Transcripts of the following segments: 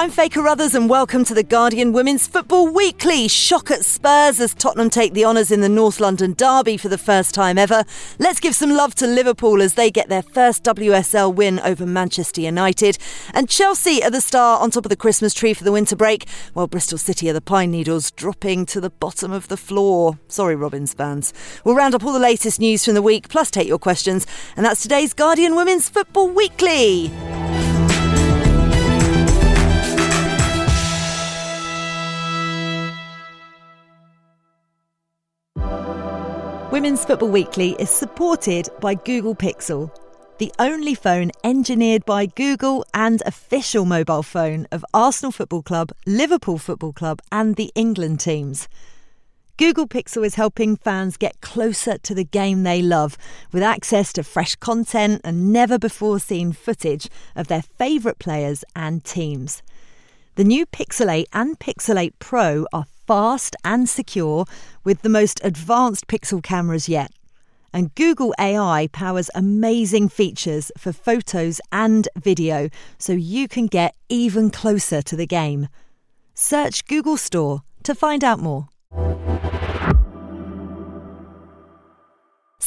I'm Faye Carruthers, and welcome to the Guardian Women's Football Weekly. Shock at Spurs as Tottenham take the honours in the North London Derby for the first time ever. Let's give some love to Liverpool as they get their first WSL win over Manchester United. And Chelsea are the star on top of the Christmas tree for the winter break, while Bristol City are the pine needles dropping to the bottom of the floor. Sorry, Robins fans. We'll round up all the latest news from the week, plus take your questions. And that's today's Guardian Women's Football Weekly. Women's Football Weekly is supported by Google Pixel, the only phone engineered by Google and official mobile phone of Arsenal Football Club, Liverpool Football Club, and the England teams. Google Pixel is helping fans get closer to the game they love with access to fresh content and never before seen footage of their favourite players and teams. The new Pixel 8 and Pixel 8 Pro are fast and secure with the most advanced Pixel cameras yet. And Google AI powers amazing features for photos and video so you can get even closer to the game. Search Google Store to find out more.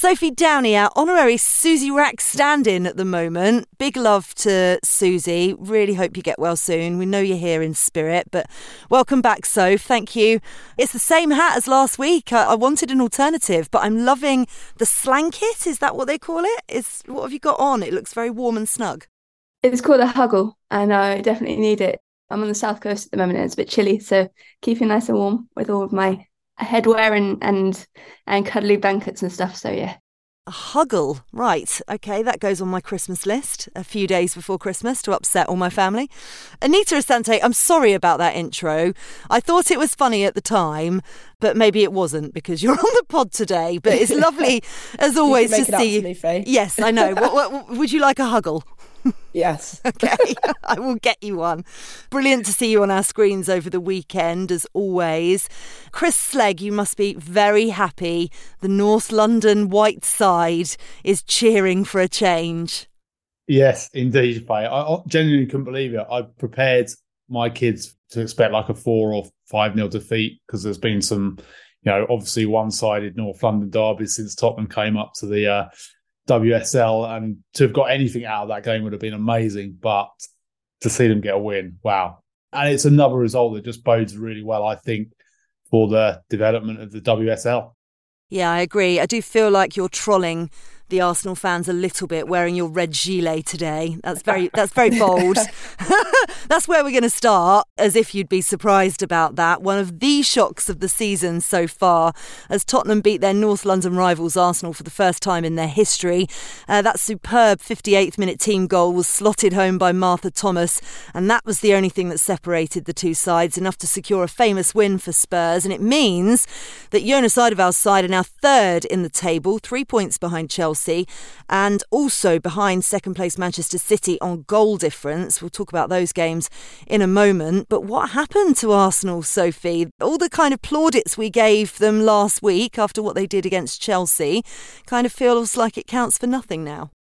Sophie Downey, our honorary Suzy Wrack stand in at the moment. Big love to Suzy. Really hope you get well soon. We know you're here in spirit, but welcome back, Soph. Thank you. It's the same hat as last week. I, I wanted an alternative, but I'm loving the slanket. Is that what they call it? Is What have you got on? It looks very warm and snug. It's called a huggle, and I definitely need it. I'm on the south coast at the moment and it's a bit chilly, so keeping nice and warm with all of my headwear and and and cuddly blankets and stuff. So yeah. A huggle, right? Okay, that goes on my Christmas list. A few days before Christmas to upset all my family. Anita Asante, I'm sorry about that intro. I thought it was funny at the time, but maybe it wasn't because you're on the pod today. But it's lovely as always to see you. Yes, I know. what, what, would you like a huggle? Yes. okay, I will get you one. Brilliant to see you on our screens over the weekend, as always. Chris Slegg, you must be very happy. The North London White Side is cheering for a change. Yes, indeed, Faye. I genuinely couldn't believe it. I prepared my kids to expect like a four or five nil defeat because there's been some, you know, obviously one sided North London derbies since Tottenham came up to the uh, WSL, and to have got anything out of that game would have been amazing. But to see them get a win, wow! And it's another result that just bodes really well, I think, for the development of the WSL. Yeah, I agree. I do feel like you're trolling the Arsenal fans a little bit wearing your red gilet today. That's very that's very bold. that's where we're going to start as if you'd be surprised about that. One of the shocks of the season so far as Tottenham beat their North London rivals Arsenal for the first time in their history. Uh, that superb 58th minute team goal was slotted home by Martha Thomas and that was the only thing that separated the two sides enough to secure a famous win for Spurs and it means that Jonas Eidevall's side are now third in the table, 3 points behind Chelsea Chelsea and also behind second place Manchester City on goal difference. We'll talk about those games in a moment. But what happened to Arsenal, Sophie? All the kind of plaudits we gave them last week after what they did against Chelsea kind of feels like it counts for nothing now.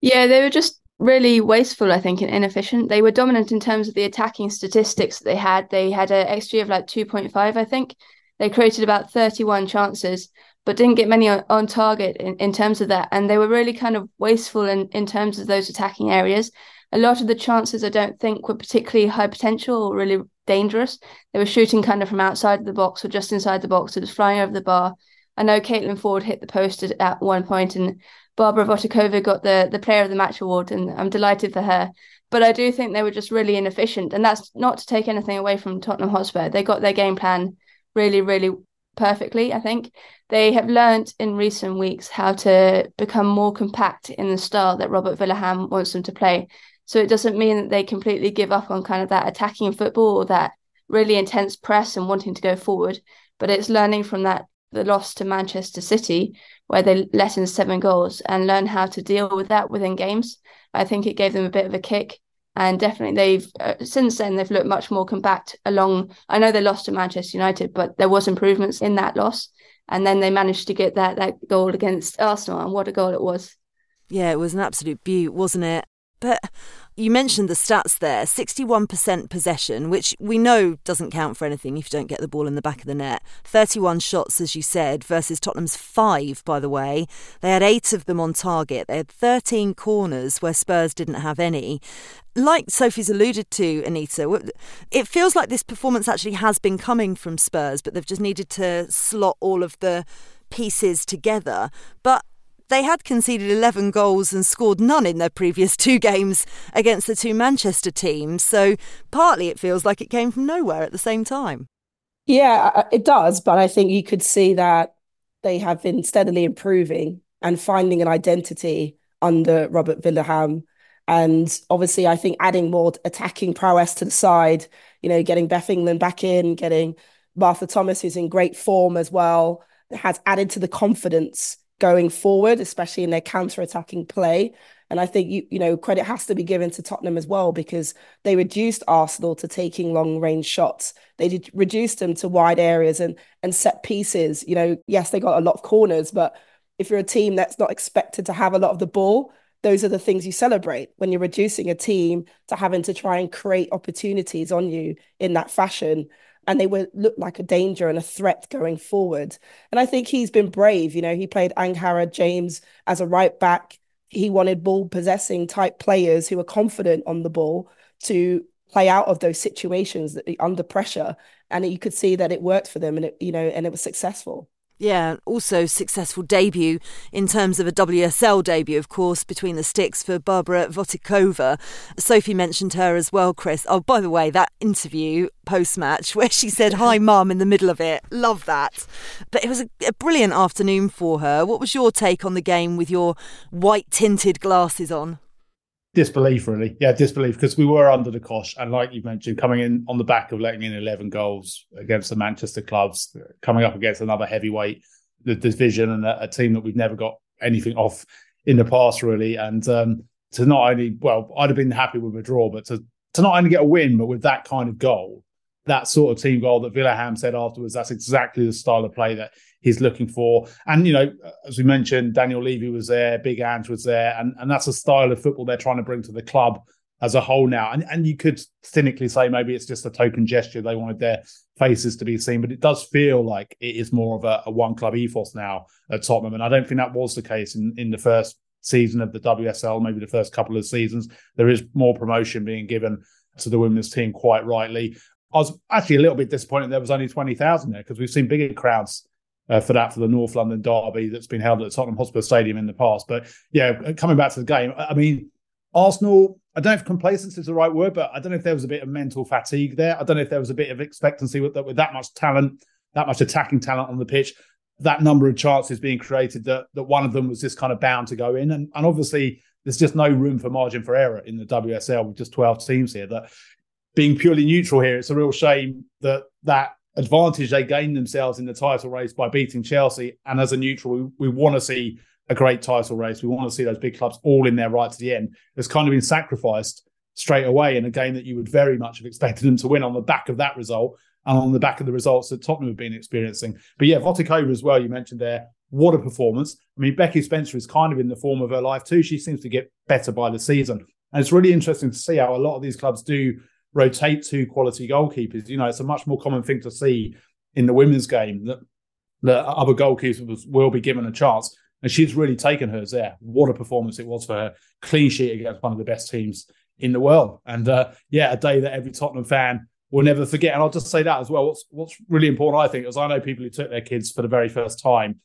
Yeah, they were just really wasteful, I think, and inefficient. They were dominant in terms of the attacking statistics that they had. They had an XG of like 2.5, I think. They created about 31 chances, but didn't get many on, on target in, in terms of that. And they were really kind of wasteful in, in terms of those attacking areas. A lot of the chances I don't think were particularly high potential or really dangerous. They were shooting kind of from outside the box or just inside the box or just flying over the bar. I know Caitlin Foord hit the post at, at one point and Barbora Votikova got the, the player of the match award and I'm delighted for her. But I do think they were just really inefficient. And that's not to take anything away from Tottenham Hotspur. They got their game plan really, really perfectly. I think they have learned in recent weeks how to become more compact in the style that Robert Vilahamn wants them to play. So it doesn't mean that they completely give up on kind of that attacking football or that really intense press and wanting to go forward, but it's learning from that the loss to Manchester City where they let in seven goals and learn how to deal with that within games. I think it gave them a bit of a kick And definitely, they've uh, since then they've looked much more compact. Along, I know they lost to Manchester United, but there was improvements in that loss. And then they managed to get that that goal against Arsenal, and what a goal it was! Yeah, it was an absolute beaut, wasn't it? But you mentioned the stats there 61% possession, which we know doesn't count for anything if you don't get the ball in the back of the net. 31 shots, as you said, versus Tottenham's five, by the way. They had eight of them on target. They had 13 corners where Spurs didn't have any. Like Sophie's alluded to, Anita, it feels like this performance actually has been coming from Spurs, but they've just needed to slot all of the pieces together. But they had conceded 11 goals and scored none in their previous two games against the two Manchester teams. So partly it feels like it came from nowhere at the same time. Yeah, it does. But I think you could see that they have been steadily improving and finding an identity under Robert Vilahamn. And obviously, I think adding more attacking prowess to the side, you know, getting Beth England back in, getting Martha Thomas, who's in great form as well, has added to the confidence going forward, especially in their counter-attacking play. And I think you you know credit has to be given to Tottenham as well because they reduced Arsenal to taking long range shots. They did, reduced them to wide areas and and set pieces. You know, yes, they got a lot of corners, but if you're a team that's not expected to have a lot of the ball, those are the things you celebrate when you're reducing a team to having to try and create opportunities on you in that fashion and they would look like a danger and a threat going forward. And I think he's been brave. You know, he played Angharad James as a right back. He wanted ball possessing type players who are confident on the ball to play out of those situations that under pressure. And you could see that it worked for them and it, you know, and it was successful. Yeah, also successful debut in terms of a WSL debut, of course, between the sticks for Barbora Votikova. Sophie mentioned her as well, Chris. Oh, by the way, that interview post match where she said, Hi, mum, in the middle of it. Love that. But it was a, a brilliant afternoon for her. What was your take on the game with your white tinted glasses on? Disbelief really yeah disbelief because we were under the cosh and like you mentioned coming in on the back of letting in 11 goals against the manchester clubs coming up against another heavyweight the division and a, a team that we've never got anything off in the past really and um, to not only well i'd have been happy with a draw but to to not only get a win but with that kind of goal that sort of team goal that Vilahamn said afterwards. That's exactly the style of play that he's looking for. And, you know, as we mentioned, Daniel Levy was there, Big Ange was there, and, and that's a style of football they're trying to bring to the club as a whole now. And, and you could cynically say maybe it's just a token gesture. They wanted their faces to be seen, but it does feel like it is more of a, a one club ethos now at Tottenham. And I don't think that was the case in, in the first season of the WSL, maybe the first couple of seasons. There is more promotion being given to the women's team quite rightly. I was actually a little bit disappointed there was only 20,000 there because we've seen bigger crowds uh, for that for the North London derby that's been held at Tottenham Hotspur Stadium in the past. But yeah, coming back to the game, I mean, Arsenal, I don't know if complacency is the right word, but I don't know if there was a bit of mental fatigue there. I don't know if there was a bit of expectancy with that, with that much talent, that much attacking talent on the pitch, that number of chances being created that that one of them was just kind of bound to go in. And, and obviously, there's just no room for margin for error in the WSL with just 12 teams here. That being purely neutral here, it's a real shame that that advantage they gained themselves in the title race by beating Chelsea. And as a neutral, we, we want to see a great title race. We want to see those big clubs all in there right to the end. It's kind of been sacrificed straight away in a game that you would very much have expected them to win on the back of that result and on the back of the results that Tottenham have been experiencing. But yeah, Votikova as well, you mentioned there. What a performance. I mean, Becky Spencer is kind of in the form of her life too. She seems to get better by the season. And it's really interesting to see how a lot of these clubs do rotate two quality goalkeepers. You know, it's a much more common thing to see in the women's game that that other goalkeepers will be given a chance. And she's really taken hers there. What a performance it was for her. Clean sheet against one of the best teams in the world. And uh, yeah, a day that every Tottenham fan will never forget. And I'll just say that as well. What's what's really important, I think, is I know people who took their kids for the very first time.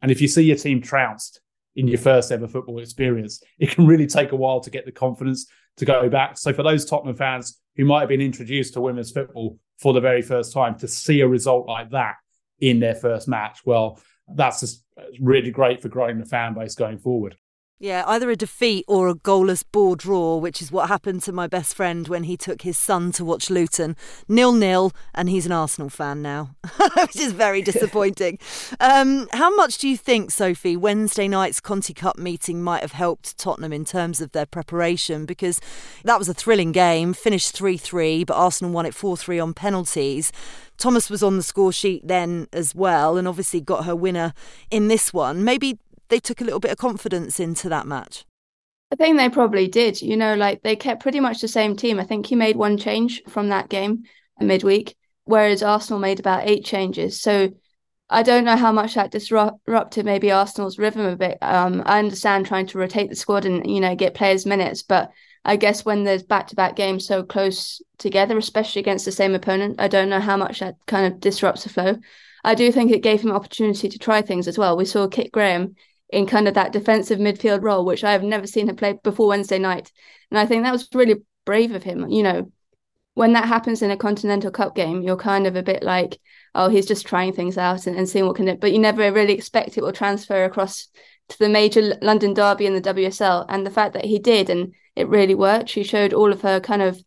And if you see your team trounced in your first ever football experience, it can really take a while to get the confidence to go back. So for those Tottenham fans who might have been introduced to women's football for the very first time to see a result like that in their first match, well, that's just really great for growing the fan base going forward. Yeah, either a defeat or a goalless ball draw, which is what happened to my best friend when he took his son to watch Luton. Nil nil, and he's an Arsenal fan now, which is very disappointing. um, how much do you think, Sophie, Wednesday night's Conti Cup meeting might have helped Tottenham in terms of their preparation? Because that was a thrilling game, finished 3 3, but Arsenal won it 4 3 on penalties. Thomas was on the score sheet then as well, and obviously got her winner in this one. Maybe they took a little bit of confidence into that match? I think they probably did. You know, like they kept pretty much the same team. I think he made one change from that game midweek, whereas Arsenal made about eight changes. So I don't know how much that disrupted maybe Arsenal's rhythm a bit. Um, I understand trying to rotate the squad and you know get players minutes, but I guess when there's back-to-back games so close together, especially against the same opponent, I don't know how much that kind of disrupts the flow. I do think it gave him opportunity to try things as well. We saw Kit Graham in kind of that defensive midfield role, which I have never seen him play before Wednesday night. And I think that was really brave of him. You know, when that happens in a Continental Cup game, you're kind of a bit like, oh, he's just trying things out and, and seeing what can do. But you never really expect it will transfer across to the major London derby and the WSL. And the fact that he did and it really worked, she showed all of her kind of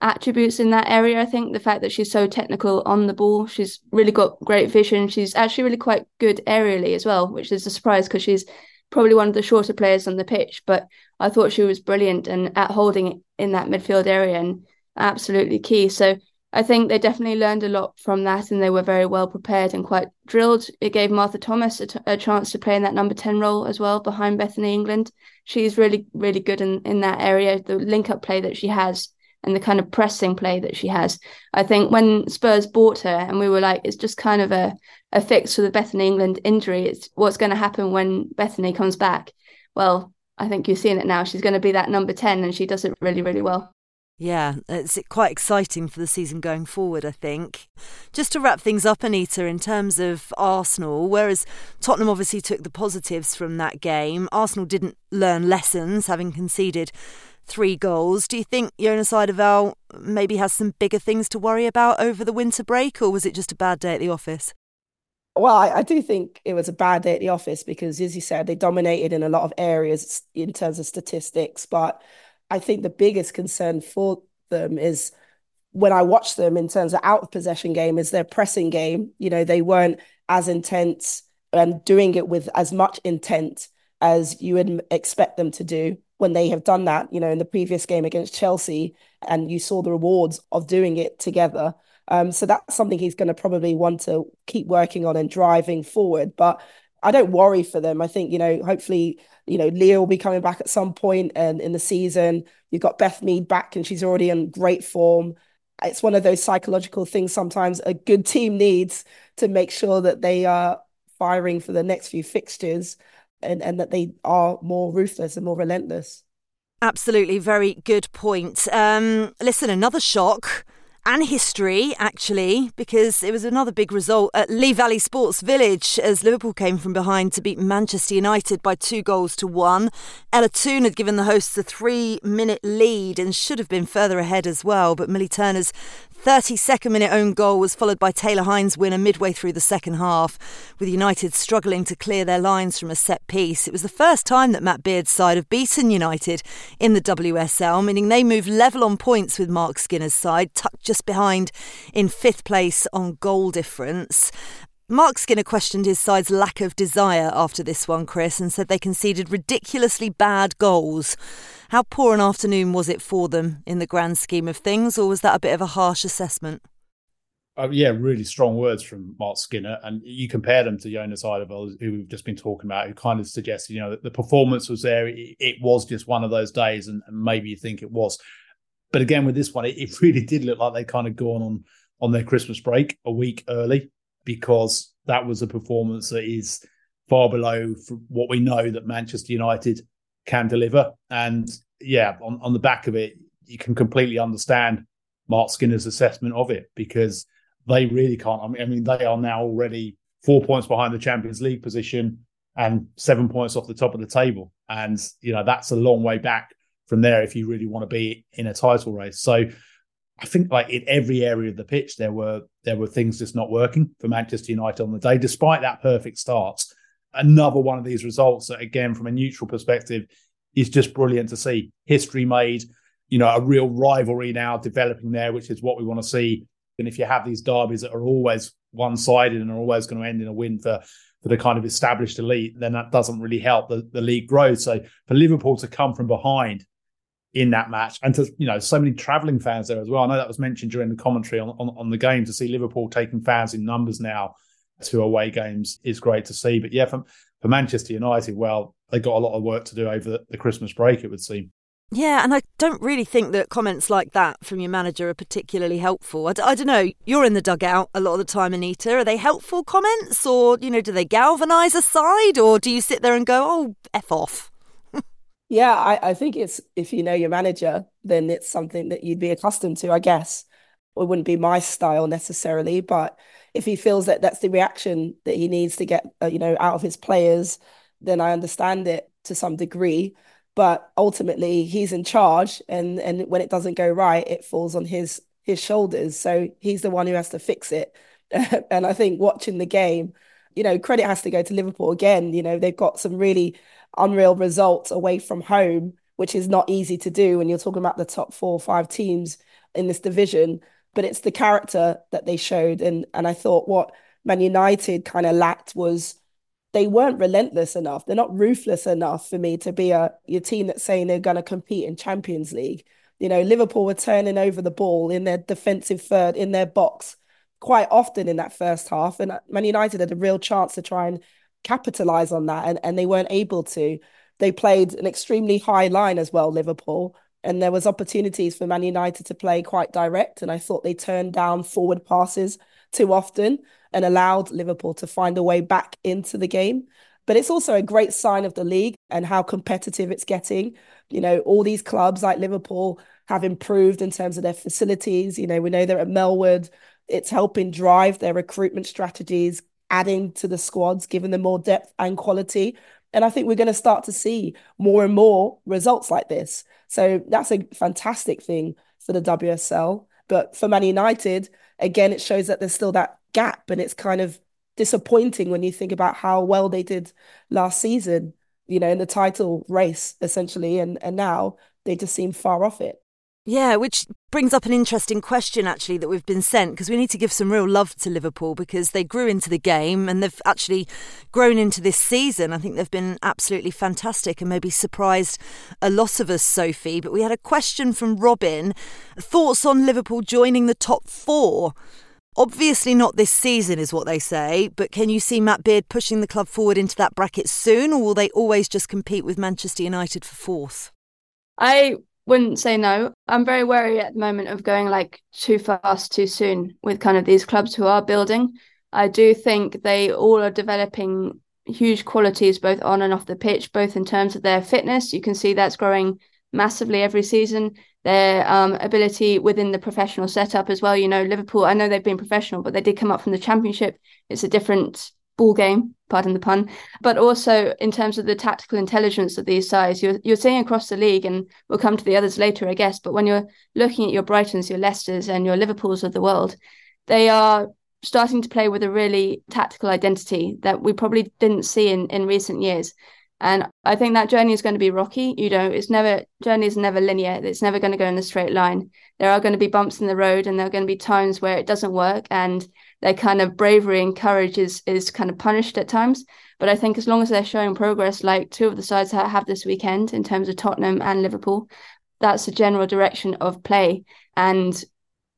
attributes in that area. I think the fact that she's so technical on the ball, she's really got great vision. She's actually really quite good aerially as well, which is a surprise because she's probably one of the shorter players on the pitch. But I thought she was brilliant and at holding in that midfield area and absolutely key. So I think they definitely learned a lot from that and they were very well prepared and quite drilled. It gave Martha Thomas a, t- a chance to play in that number 10 role as well behind Bethany England. She's really, really good in, in that area. The link up play that she has and the kind of pressing play that she has. I think when Spurs bought her and we were like, it's just kind of a, a fix for the Bethany England injury. It's what's going to happen when Bethany comes back. Well, I think you're seeing it now. She's going to be that number 10 and she does it really, really well. Yeah, it's quite exciting for the season going forward, I think. Just to wrap things up, Anita, in terms of Arsenal, whereas Tottenham obviously took the positives from that game, Arsenal didn't learn lessons, having conceded three goals. Do you think Jonas Eidevall maybe has some bigger things to worry about over the winter break, or was it just a bad day at the office? Well, I, I, do think it was a bad day at the office because, as you said, they dominated in a lot of areas in terms of statistics. But I think the biggest concern for them is when I watch them in terms of out of possession game is their pressing game. You know, they weren't as intense and doing it with as much intent as you would expect them to do when they have done that, you know, in the previous game against Chelsea, and you saw the rewards of doing it together. Um, so that's something he's going to probably want to keep working on and driving forward. But I don't worry for them. I think, you know, hopefully, you know, Leah will be coming back at some point and in the season. You've got Beth Mead back and she's already in great form. It's one of those psychological things sometimes a good team needs to make sure that they are firing for the next few fixtures and, and that they are more ruthless and more relentless. Absolutely, very good point. Um, listen, another shock and history, actually, because it was another big result at Lee Valley Sports Village as Liverpool came from behind to beat Manchester United by two goals to one. Ella Toone had given the hosts a three minute lead and should have been further ahead as well, but Millie Turner's 32nd minute own goal was followed by Taylor Hinds' winner midway through the second half, with United struggling to clear their lines from a set piece. It was the first time that Matt Beard's side have beaten United in the WSL, meaning they move level on points with Marc Skinner's side, tucked just behind in fifth place on goal difference. Marc Skinner questioned his side's lack of desire after this one, Chris, and said they conceded ridiculously bad goals. How poor an afternoon was it for them in the grand scheme of things, or was that a bit of a harsh assessment? Uh, yeah, really strong words from Marc Skinner. And you compare them to Jonas Eidevall, who we've just been talking about, who kind of suggested, you know, that the performance was there. It, it was just one of those days, and, and, maybe you think it was. But again, with this one, it, it really did look like they kind of gone on on their Christmas break a week early because that was a performance that is far below what we know that Manchester United can deliver. And yeah, on, on the back of it, you can completely understand Marc Skinner's assessment of it because they really can't. I mean, I mean, they are now already four points behind the Champions League position and seven points off the top of the table. And, you know, that's a long way back from there if you really want to be in a title race. So I think like in every area of the pitch, there were there were things just not working for Manchester United on the day, despite that perfect start. another one of these results that, again, from a neutral perspective, is just brilliant to see. History made, you know, a real rivalry now developing there, which is what we want to see. And if you have these derbies that are always one sided and are always going to end in a win for for the kind of established elite, then that doesn't really help the, the league grow. So for Liverpool to come from behind in that match and to you know so many travelling fans there as well. I know that was mentioned during the commentary on, on, on the game to see Liverpool taking fans in numbers now to away games is great to see. But yeah, for, for Manchester United, well, they got a lot of work to do over the, the Christmas break, it would seem. Yeah, and I don't really think that comments like that from your manager are particularly helpful. I d- I don't know. You're in the dugout a lot of the time, Anita. Are they helpful comments, or you know, do they galvanise a side, or do you sit there and go, "Oh, f off"? Yeah, I, I think it's if you know your manager, then it's something that you'd be accustomed to. I guess. It wouldn't be my style necessarily, but if he feels that that's the reaction that he needs to get, uh, you know, out of his players, then I understand it to some degree. But ultimately he's in charge and and when it doesn't go right it falls on his his shoulders. So he's the one who has to fix it. And i think watching the game you know credit has to go to liverpool again. You know they've got some really unreal results away from home which is not easy to do when you're talking about the top 4 or 5 teams in this division but it's the character that they showed and and i thought what man united kind of lacked was they weren't relentless enough. They're not ruthless enough for me to be a your team that's saying they're going to compete in Champions League. You know, Liverpool were turning over the ball in their defensive third in their box quite often in that first half, and Man United had a real chance to try and capitalize on that, and, and they weren't able to. They played an extremely high line as well, Liverpool, and there was opportunities for Man United to play quite direct, and I thought they turned down forward passes too often and allowed Liverpool to find a way back into the game. But it's also a great sign of the league and how competitive it's getting. You know, all these clubs like Liverpool have improved in terms of their facilities. You know, we know they're at Melwood. It's helping drive their recruitment strategies, adding to the squads, giving them more depth and quality. And I think we're going to start to see more and more results like this. So that's a fantastic thing for the WSL. But for Man United, again, it shows that there's still that gap. And it's kind of disappointing when you think about how well they did last season, you know, in the title race, essentially. And, and now they just seem far off it. Yeah, which brings up an interesting question actually that we've been sent because we need to give some real love to Liverpool because they grew into the game and they've actually grown into this season. I think they've been absolutely fantastic and maybe surprised a lot of us, Sophie. But we had a question from Robin thoughts on Liverpool joining the top four? Obviously, not this season, is what they say, but can you see Matt Beard pushing the club forward into that bracket soon, or will they always just compete with Manchester United for fourth? I wouldn't say no. I'm very wary at the moment of going like too fast too soon with kind of these clubs who are building. I do think they all are developing huge qualities both on and off the pitch, both in terms of their fitness. You can see that's growing massively every season their um, ability within the professional setup as well. You know, Liverpool, I know they've been professional, but they did come up from the championship. It's a different ball game, pardon the pun. But also in terms of the tactical intelligence of these sides, you're you're seeing across the league, and we'll come to the others later, I guess. But when you're looking at your Brightons, your Leicesters, and your Liverpools of the world, they are starting to play with a really tactical identity that we probably didn't see in, in recent years. And I think that journey is going to be rocky. You know, it's never journey is never linear. It's never going to go in a straight line. There are going to be bumps in the road, and there are going to be times where it doesn't work, and their kind of bravery and courage is is kind of punished at times. But I think as long as they're showing progress, like two of the sides have this weekend in terms of Tottenham and Liverpool, that's the general direction of play. And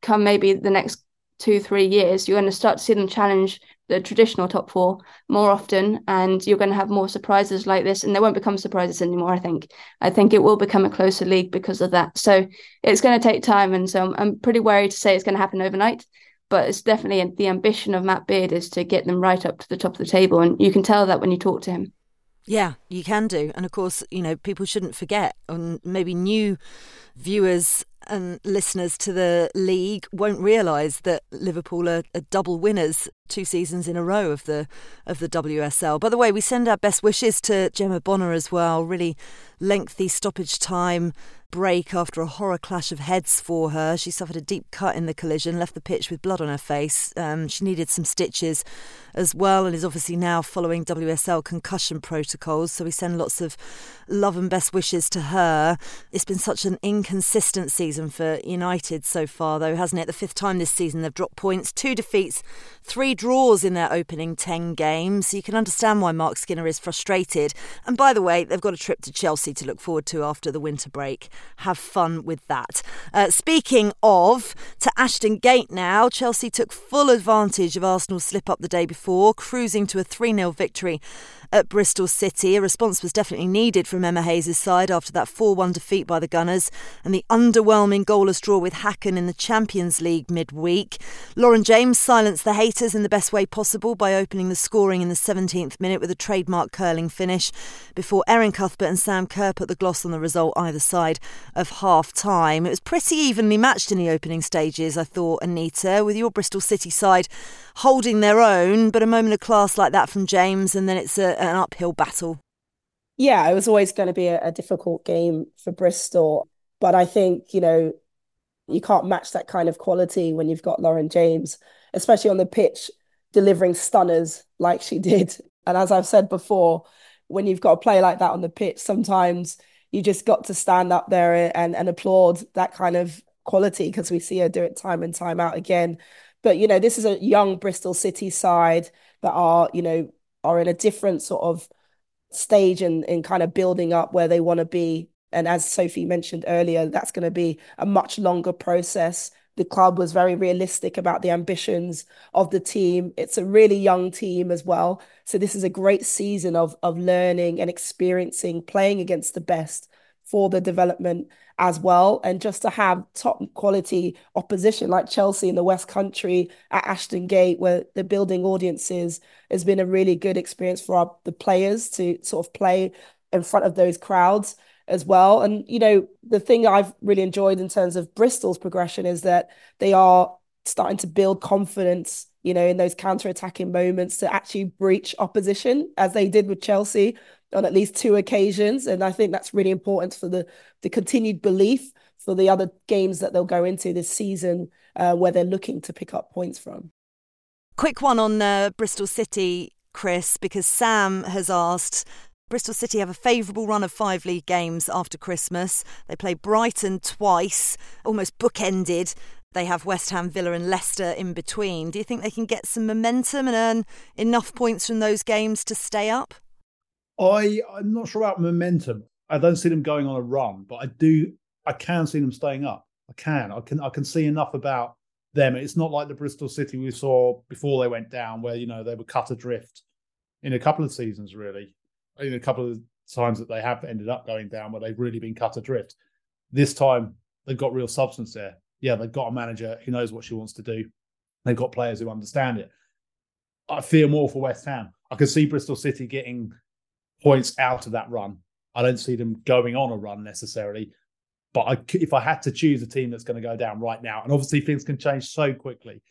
come maybe the next two three years, you're going to start to see them challenge the traditional top four more often and you're going to have more surprises like this and they won't become surprises anymore i think i think it will become a closer league because of that so it's going to take time and so i'm, I'm pretty worried to say it's going to happen overnight but it's definitely the ambition of matt beard is to get them right up to the top of the table and you can tell that when you talk to him yeah, you can do. And of course, you know, people shouldn't forget, and maybe new viewers and listeners to the league won't realise that Liverpool are, are, double winners two seasons in a row of the of the WSL. By the way, we send our best wishes to Gemma Bonner as well. Really lengthy stoppage time break after a horror clash of heads for her. She suffered a deep cut in the collision, left the pitch with blood on her face. Um, she needed some stitches as well, and is obviously now following WSL concussion protocols. So we send lots of love and best wishes to her. It's been such an inconsistent season for United so far, though, hasn't it? The fifth time this season they've dropped points, two defeats, three draws in their opening 10 games. So you can understand why Marc Skinner is frustrated. And by the way, they've got a trip to Chelsea to look forward to after the winter break have fun with that. Uh, speaking of, to Ashton Gate now, Chelsea took full advantage of Arsenal's slip up the day before, cruising to a 3 0 victory at Bristol City. A response was definitely needed from Emma Hayes' side after that 4 1 defeat by the Gunners and the underwhelming goalless draw with Häcken in the Champions League midweek. Lauren James silenced the haters in the best way possible by opening the scoring in the 17th minute with a trademark curling finish before Erin Cuthbert and Sam Kerr put the gloss on the result either side of half time. It was pretty evenly matched in the opening stages, I thought, Anita, with your Bristol City side holding their own, but a moment of class like that from James, and then it's a, an uphill battle. Yeah, it was always going to be a, a difficult game for Bristol, but I think, you know, you can't match that kind of quality when you've got Lauren James, especially on the pitch, delivering stunners like she did. And as I've said before, when you've got a play like that on the pitch, sometimes you just got to stand up there and, and applaud that kind of quality because we see her do it time and time out again. But you know, this is a young Bristol City side that are, you know, are in a different sort of stage and in, in kind of building up where they want to be. And as Sophie mentioned earlier, that's going to be a much longer process. The club was very realistic about the ambitions of the team. It's a really young team as well. So this is a great season of of learning and experiencing, playing against the best for the development as well. And just to have top quality opposition like Chelsea in the West Country at Ashton Gate, where the building audiences, has been a really good experience for our, the players to sort of play in front of those crowds as well. And, you know, the thing I've really enjoyed in terms of Bristol's progression is that they are starting to build confidence, you know, in those counter attacking moments to actually breach opposition as they did with Chelsea on at least two occasions. And I think that's really important for the, the continued belief for the other games that they'll go into this season uh, where they're looking to pick up points from. Quick one on uh, Bristol City, Chris, because Sam has asked. Bristol City have a favourable run of five league games after Christmas. They play Brighton twice, almost bookended. They have West Ham, Villa, and Leicester in between. Do you think they can get some momentum and earn enough points from those games to stay up? I I'm not sure about momentum. I don't see them going on a run, but I do. I can see them staying up. I can. I can. I can see enough about them. It's not like the Bristol City we saw before they went down, where you know they were cut adrift in a couple of seasons, really. In a couple of times that they have ended up going down, where they've really been cut adrift. This time they've got real substance there. Yeah, they've got a manager who knows what she wants to do. They've got players who understand it. I fear more for West Ham. I can see Bristol City getting points out of that run. I don't see them going on a run necessarily. But I, if I had to choose a team that's going to go down right now, and obviously things can change so quickly.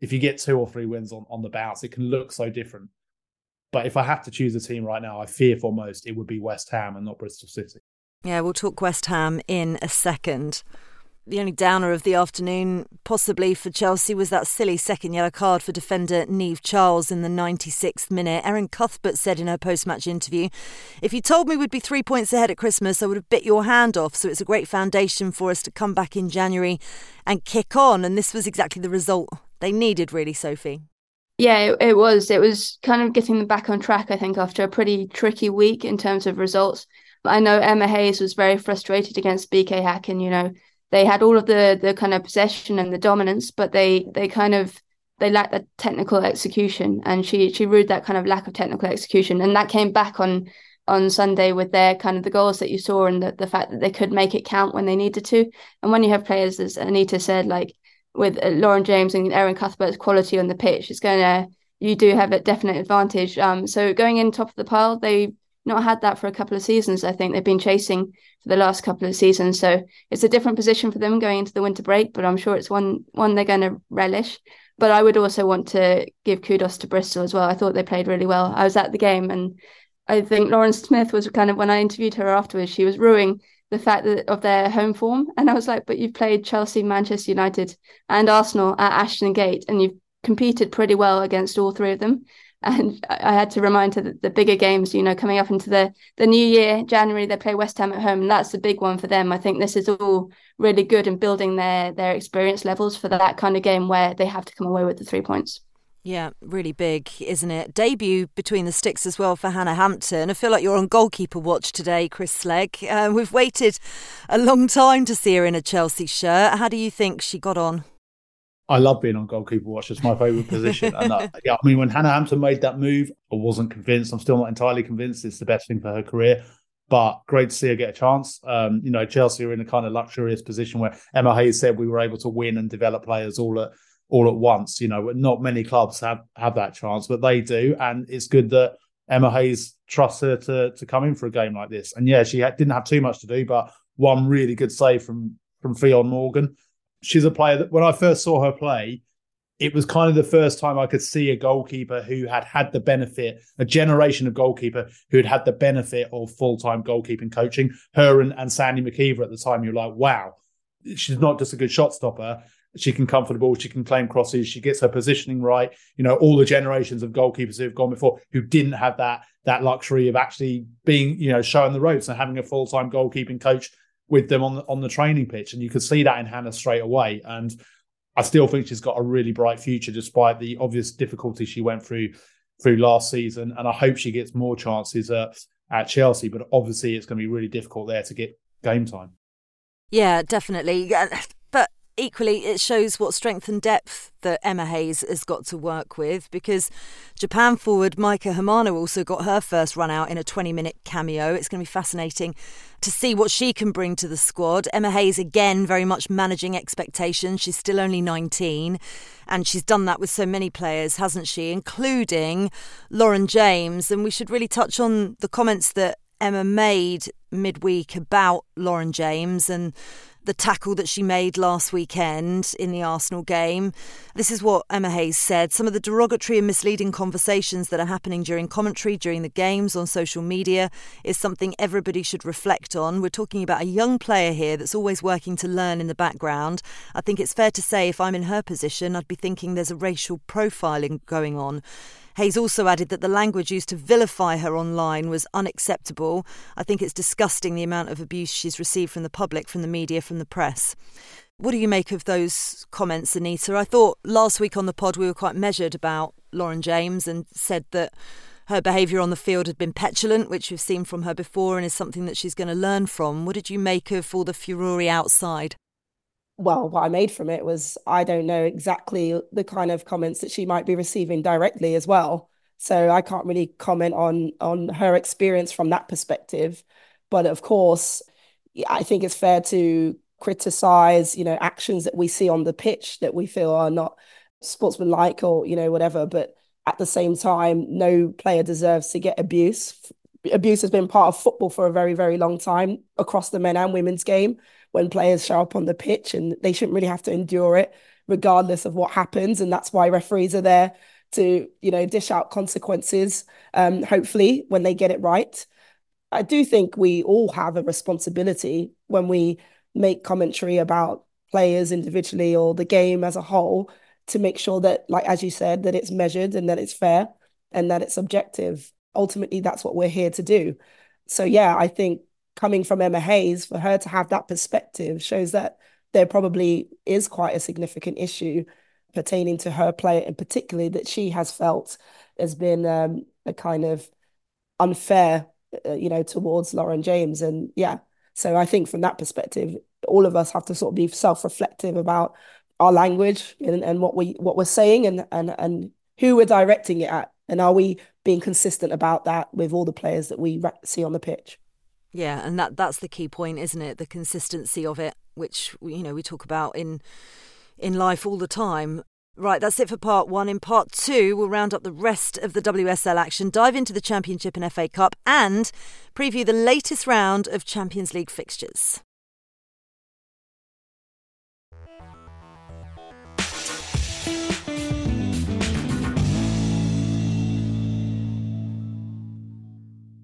If you get two or three wins on, on the bounce, it can look so different. But if I had to choose a team right now, I fear for most it would be West Ham and not Bristol City. Yeah, we'll talk West Ham in a second the only downer of the afternoon, possibly for Chelsea, was that silly second yellow card for defender Niamh Charles in the 96th minute. Erin Cuthbert said in her post match interview, If you told me we'd be three points ahead at Christmas, I would have bit your hand off. So it's a great foundation for us to come back in January and kick on. And this was exactly the result they needed, really, Sophie. Yeah, it, it was. It was kind of getting them back on track, I think, after a pretty tricky week in terms of results. I know Emma Hayes was very frustrated against BK Häcken, you know they had all of the the kind of possession and the dominance, but they they kind of they lacked the technical execution, and she she ruled that kind of lack of technical execution, and that came back on on Sunday with their kind of the goals that you saw and the, the fact that they could make it count when they needed to. And when you have players, as Anita said, like with uh, Lauren James and Erin Cuthbert's quality on the pitch, it's going to you do have a definite advantage. Um, so going in top of the pile, they not had that for a couple of seasons. I think they've been chasing for the last couple of seasons. So it's a different position for them going into the winter break, but I'm sure it's one one they're going to relish. but I would also want to give kudos to Bristol as well. I thought they played really well. I was at the game and I think Lauren Smith was kind of when I interviewed her afterwards, she was ruining the fact that of their home form. And I was like, but you've played Chelsea, Manchester United, and Arsenal at Ashton Gate, and you've competed pretty well against all three of them. And I had to remind her that the bigger games, you know, coming up into the the new year, January, they play West Ham at home, and that's the big one for them. I think this is all really good in building their their experience levels for that kind of game where they have to come away with the three points. Yeah, really big, isn't it? Debut between the sticks as well for Hannah Hampton. I feel like you're on goalkeeper watch today, Chris Slegg. Uh, we've waited a long time to see her in a Chelsea shirt. How do you think she got on? I love being on goalkeeper watch. It's my favourite position. And uh, yeah, I mean, when Hannah Hampton made that move, I wasn't convinced. I'm still not entirely convinced it's the best thing for her career. But great to see her get a chance. Um, you know, Chelsea are in a kind of luxurious position where Emma Hayes said we were able to win and develop players all at all at once. You know, not many clubs have have that chance, but they do, and it's good that Emma Hayes trusts her to to come in for a game like this. And yeah, she had, didn't have too much to do, but one really good save from from Ffion Morgan. She's a player that when I first saw her play, it was kind of the first time I could see a goalkeeper who had had the benefit, a generation of goalkeeper who had had the benefit of full time goalkeeping coaching. Her and, and Sandy MacIver at the time, you're like, wow, she's not just a good shot stopper. She can come for the ball. She can claim crosses. She gets her positioning right. You know, all the generations of goalkeepers who have gone before who didn't have that that luxury of actually being, you know, showing the ropes and having a full time goalkeeping coach with them on the, on the training pitch. And you could see that in Hannah straight away. And I still think she's got a really bright future, despite the obvious difficulties she went through through last season. And I hope she gets more chances at, at Chelsea. But obviously, it's going to be really difficult there to get game time. Yeah, definitely equally, it shows what strength and depth that Emma Hayes has got to work with because Japan forward Maika Hamano also got her first run out in a 20 minute cameo. It's going to be fascinating to see what she can bring to the squad. Emma Hayes, again, very much managing expectations. She's still only 19, and she's done that with so many players, hasn't she? Including Lauren James. And we should really touch on the comments that Emma made midweek about Lauren James and the tackle that she made last weekend in the Arsenal game. This is what Emma Hayes said. Some of the derogatory and misleading conversations that are happening during commentary, during the games, on social media is something everybody should reflect on. We're talking about a young player here that's always working to learn in the background. I think it's fair to say if I'm in her position, I'd be thinking there's a racial profiling going on. Hayes also added that the language used to vilify her online was unacceptable. I think it's disgusting the amount of abuse she's received from the public, from the media, from the press. What do you make of those comments, Anita? I thought last week on the pod we were quite measured about Lauren James and said that her behaviour on the field had been petulant, which we've seen from her before and is something that she's going to learn from. What did you make of all the furore outside? Well, what I made from it was I don't know exactly the kind of comments that she might be receiving directly as well. So I can't really comment on on her experience from that perspective. But of course, I think it's fair to criticize, you know, actions that we see on the pitch that we feel are not sportsmanlike or, you know, whatever. But at the same time, no player deserves to get abuse. Abuse has been part of football for a very, very long time across the men and women's game when players show up on the pitch and they shouldn't really have to endure it regardless of what happens. And that's why referees are there to you know dish out consequences um hopefully when they get it right. I do think we all have a responsibility when we make commentary about players individually or the game as a whole to make sure that like as you said that it's measured and that it's fair and that it's objective. Ultimately that's what we're here to do. So yeah i think coming from Emma Hayes, for her to have that perspective shows that there probably is quite a significant issue pertaining to her play, and particularly that she has felt has been um, a kind of unfair, uh, you know, towards Lauren James. And yeah, so I think from that perspective, all of us have to sort of be self-reflective about our language and, and what we what we're saying and and and who we're directing it at, and are we being consistent about that with all the players that we see on the pitch. Yeah, and that that's the key point, isn't it? The consistency of it, which you know we talk about in in life all the time. Right, that's it for part one. In part two, we'll round up the rest of the WSL action, dive into the Championship and FA Cup, and preview the latest round of Champions League fixtures.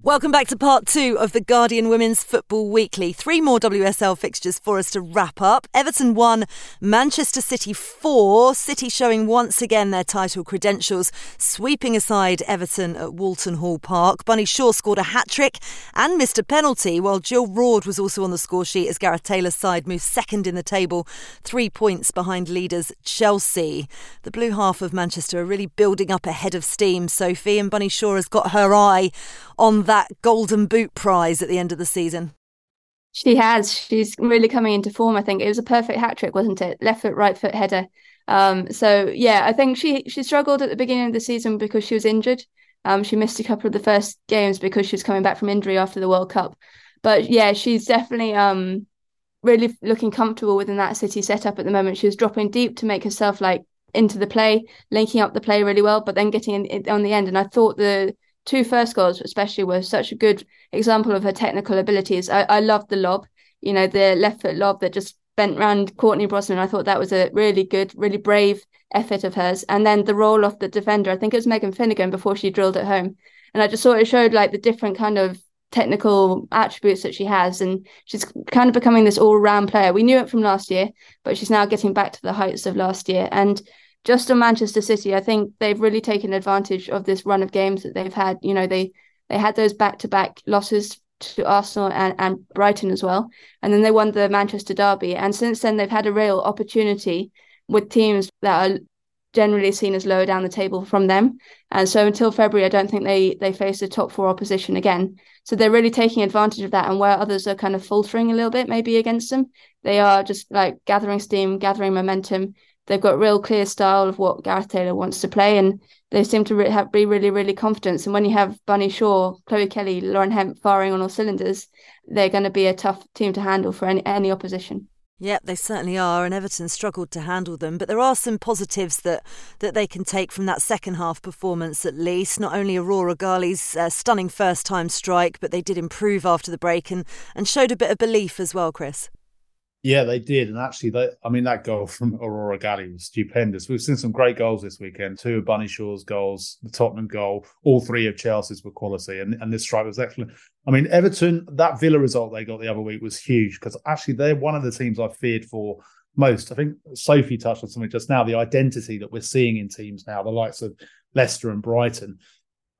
Welcome back to part two of the Guardian Women's Football Weekly. Three more WSL fixtures for us to wrap up. Everton won, Manchester City four. City showing once again their title credentials, sweeping aside Everton at Walton Hall Park. Bunny Shaw scored a hat trick and missed a penalty, while Jill Roord was also on the score sheet as Gareth Taylor's side moved second in the table, three points behind leaders Chelsea. The blue half of Manchester are really building up a head of steam, Sophie, and Bunny Shaw has got her eye on that Golden Boot prize at the end of the season. She has. She's really coming into form. I think it was a perfect hat trick, wasn't it? Left foot, right foot header. Um, so yeah, I think she she struggled at the beginning of the season because she was injured. Um, she missed a couple of the first games because she was coming back from injury after the World Cup. But yeah, she's definitely um really looking comfortable within that City setup at the moment. She was dropping deep to make herself like into the play, linking up the play really well, but then getting in, on the end. And I thought the two first goals, especially, were such a good example of her technical abilities. I, I loved the lob, you know, the left foot lob that just bent round Courtney Brosnan. I thought that was a really good, really brave effort of hers. And then the roll off the defender, I think it was Megan Finnegan before she drilled it home. And I just thought it showed like the different kind of technical attributes that she has. And she's kind of becoming this all round player. We knew it from last year, but she's now getting back to the heights of last year. And just on Manchester City, I think they've really taken advantage of this run of games that they've had. You know, they they had those back to back losses to Arsenal and, and Brighton as well. And then they won the Manchester Derby. And since then they've had a real opportunity with teams that are generally seen as lower down the table from them. And so until February, I don't think they they face a top four opposition again. So they're really taking advantage of that. And where others are kind of faltering a little bit, maybe against them, they are just like gathering steam, gathering momentum, they've got real clear style of what Gareth Taylor wants to play, and they seem to re- have, be really, really confident. And when you have Bunny Shaw, Chloe Kelly, Lauren Hemp firing on all cylinders, they're going to be a tough team to handle for any, any opposition. Yep, they certainly are, and Everton struggled to handle them. But there are some positives that, that they can take from that second half performance, at least. Not only Aurora Galli's uh, stunning first time strike, but they did improve after the break and, and showed a bit of belief as well, Chris. Yeah, they did, and actually, they, I mean, that goal from Aurora Galli was stupendous. We've seen some great goals this weekend. Two of Bunny Shaw's goals, the Tottenham goal, all three of Chelsea's were quality, and, and this strike was excellent. I mean, Everton, that Villa result they got the other week was huge because actually they're one of the teams I feared for most. I think Sophie touched on something just now, the identity that we're seeing in teams now, the likes of Leicester and Brighton,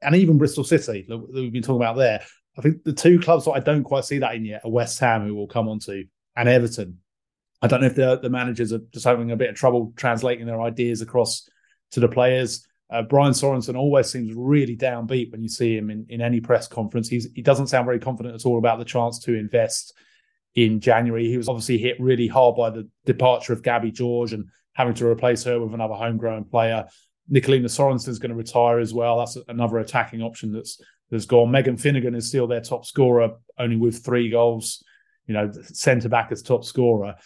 and even Bristol City that we've been talking about there. I think the two clubs that I don't quite see that in yet are West Ham, who we'll come on to, and Everton. I don't know if the, the managers are just having a bit of trouble translating their ideas across to the players. Uh, Brian Sorensen always seems really downbeat when you see him in, in any press conference. He's, he doesn't sound very confident at all about the chance to invest in January. He was obviously hit really hard by the departure of Gabby George and having to replace her with another homegrown player. Nicoline Sorensen is going to retire as well. That's another attacking option that's that's gone. Megan Finnegan is still their top scorer, only with three goals. You know, centre back as top scorer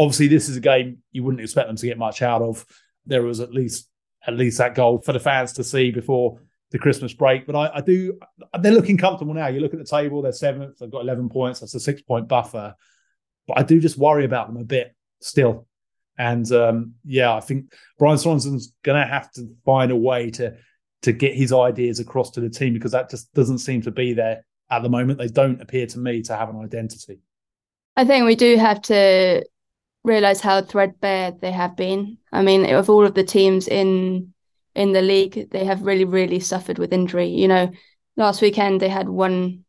obviously this is a game you wouldn't expect them to get much out of. There was at least at least that goal for the fans to see before the Christmas break. But I, I do they're looking comfortable now. You look at the table, they're seventh, they've got eleven points, that's a six point buffer. But I do just worry about them a bit still. And um, yeah, I think Brian Sorensen's gonna have to find a way to to get his ideas across to the team because that just doesn't seem to be there at the moment. They don't appear to me to have an identity. I think we do have to realize how threadbare they have been. I mean, of all of the teams in in the league, they have really, really suffered with injury. You know, last weekend they had one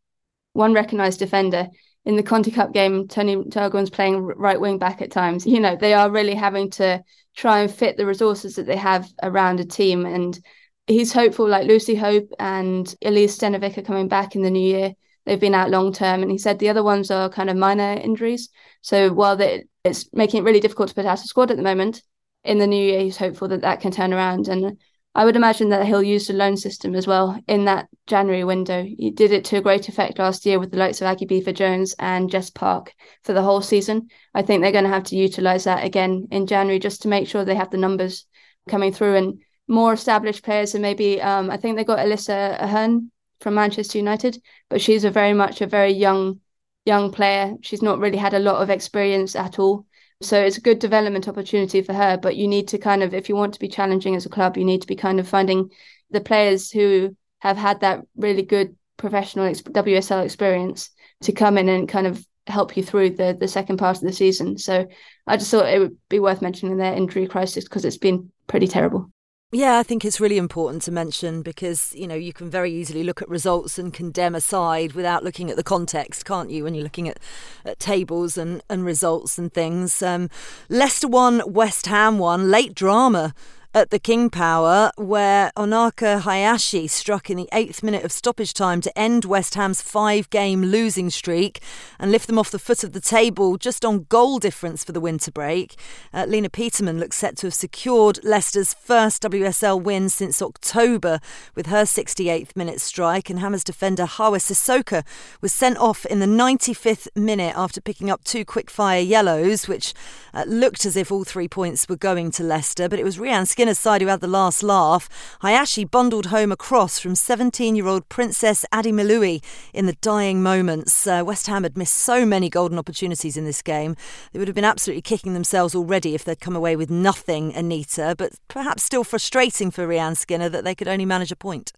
one recognized defender in the Conti Cup game. Tony Turgon's playing right wing back at times. You know, they are really having to try and fit the resources that they have around a team. And he's hopeful, like Lucy Hope and Elise Stenevik are coming back in the new year. They've been out long term, and he said the other ones are kind of minor injuries. So while they, it's making it really difficult to put out a squad at the moment. In the new year, he's hopeful that that can turn around, and I would imagine that he'll use the loan system as well in that January window. He did it to a great effect last year with the likes of Aggie Beever-Jones and Jess Park for the whole season. I think they're going to have to utilize that again in January just to make sure they have the numbers coming through and more established players. And maybe um, I think they got Alyssa Aherne from Manchester United, but she's a very much a very young young player. She's not really had a lot of experience at all. So it's a good development opportunity for her. But you need to kind of, if you want to be challenging as a club, you need to be kind of finding the players who have had that really good professional WSL experience to come in and kind of help you through the the second part of the season. So I just thought it would be worth mentioning their injury crisis because it's been pretty terrible. Yeah, I think it's really important to mention because, you know, you can very easily look at results and condemn a side without looking at the context, can't you, when you're looking at, at tables and, and results and things. Um, Leicester won, West Ham won, late drama at the King Power, where Honoka Hayashi struck in the eighth minute of stoppage time to end West Ham's five game losing streak and lift them off the foot of the table just on goal difference for the winter break. Uh, Lena Petermann looks set to have secured Leicester's first WSL win since October with her 68th minute strike, and Hammers defender Hawa Cissoko was sent off in the 95th minute after picking up two quick-fire yellows, which uh, looked as if all three points were going to Leicester, but it was Rehanne Skinner's side who had the last laugh. Hayashi bundled home a cross from 17 year old Princess Ademiluyi in the dying moments. Uh, West Ham had missed so many golden opportunities in this game. They would have been absolutely kicking themselves already if they'd come away with nothing, Anita, but perhaps still frustrating for Rehanne Skinner that they could only manage a point.